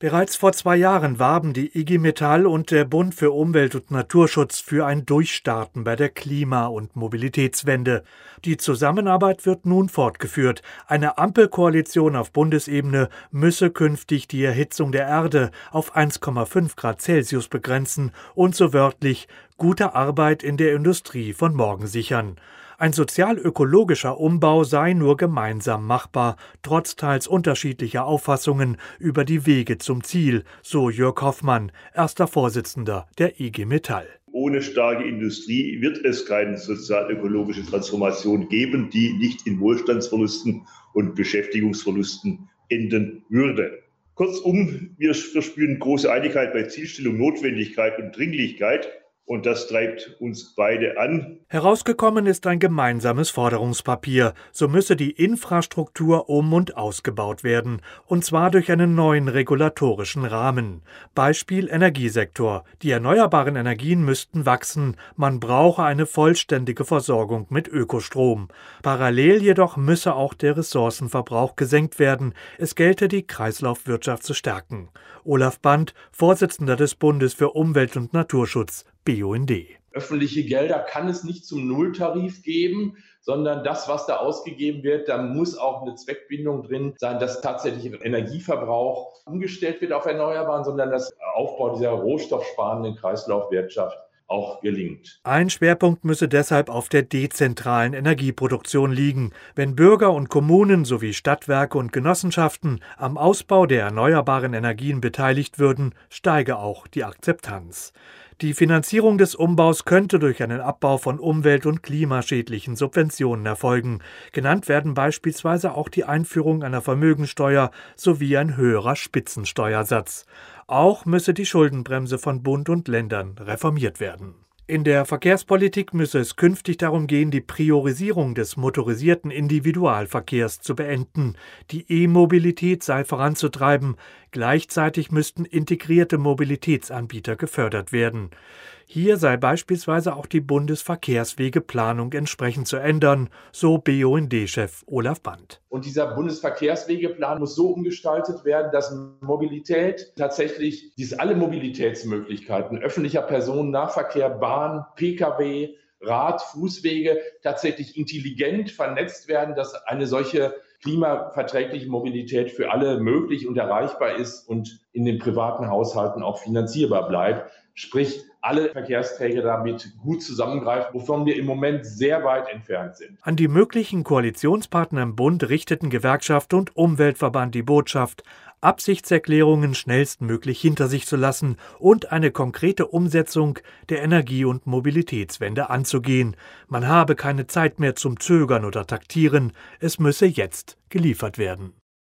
Bereits vor zwei Jahren warben die IG Metall und der Bund für Umwelt und Naturschutz für ein Durchstarten bei der Klima- und Mobilitätswende. Die Zusammenarbeit wird nun fortgeführt. Eine Ampelkoalition auf Bundesebene müsse künftig die Erhitzung der Erde auf 1,5 Grad Celsius begrenzen und so wörtlich gute Arbeit in der Industrie von morgen sichern. Ein sozial-ökologischer Umbau sei nur gemeinsam machbar, trotz teils unterschiedlicher Auffassungen über die Wege zum Ziel, so Jörg Hoffmann, erster Vorsitzender der IG Metall. Ohne starke Industrie wird es keine sozial-ökologische Transformation geben, die nicht in Wohlstandsverlusten und Beschäftigungsverlusten enden würde. Kurzum, wir verspüren große Einigkeit bei Zielstellung, Notwendigkeit und Dringlichkeit. Und das treibt uns beide an. Herausgekommen ist ein gemeinsames Forderungspapier. So müsse die Infrastruktur um und ausgebaut werden. Und zwar durch einen neuen regulatorischen Rahmen. Beispiel Energiesektor. Die erneuerbaren Energien müssten wachsen. Man brauche eine vollständige Versorgung mit Ökostrom. Parallel jedoch müsse auch der Ressourcenverbrauch gesenkt werden. Es gelte die Kreislaufwirtschaft zu stärken. Olaf Band, Vorsitzender des Bundes für Umwelt und Naturschutz, BUND. Öffentliche Gelder kann es nicht zum Nulltarif geben, sondern das, was da ausgegeben wird, da muss auch eine Zweckbindung drin sein, dass tatsächlich Energieverbrauch umgestellt wird auf Erneuerbaren, sondern das Aufbau dieser rohstoffsparenden Kreislaufwirtschaft auch gelingt. Ein Schwerpunkt müsse deshalb auf der dezentralen Energieproduktion liegen. Wenn Bürger und Kommunen sowie Stadtwerke und Genossenschaften am Ausbau der erneuerbaren Energien beteiligt würden, steige auch die Akzeptanz. Die Finanzierung des Umbaus könnte durch einen Abbau von umwelt- und klimaschädlichen Subventionen erfolgen. Genannt werden beispielsweise auch die Einführung einer Vermögensteuer sowie ein höherer Spitzensteuersatz. Auch müsse die Schuldenbremse von Bund und Ländern reformiert werden. In der Verkehrspolitik müsse es künftig darum gehen, die Priorisierung des motorisierten Individualverkehrs zu beenden. Die E-Mobilität sei voranzutreiben. Gleichzeitig müssten integrierte Mobilitätsanbieter gefördert werden. Hier sei beispielsweise auch die Bundesverkehrswegeplanung entsprechend zu ändern, so BUND-Chef Olaf Band. Und dieser Bundesverkehrswegeplan muss so umgestaltet werden, dass Mobilität tatsächlich, dies alle Mobilitätsmöglichkeiten, öffentlicher Personennahverkehr, Bahn, Pkw, Rad, Fußwege tatsächlich intelligent vernetzt werden, dass eine solche klimaverträgliche Mobilität für alle möglich und erreichbar ist und in den privaten Haushalten auch finanzierbar bleibt. Sprich, alle Verkehrsträger damit gut zusammengreifen, wovon wir im Moment sehr weit entfernt sind. An die möglichen Koalitionspartner im Bund richteten Gewerkschaft und Umweltverband die Botschaft, Absichtserklärungen schnellstmöglich hinter sich zu lassen und eine konkrete Umsetzung der Energie- und Mobilitätswende anzugehen. Man habe keine Zeit mehr zum Zögern oder Taktieren, es müsse jetzt geliefert werden.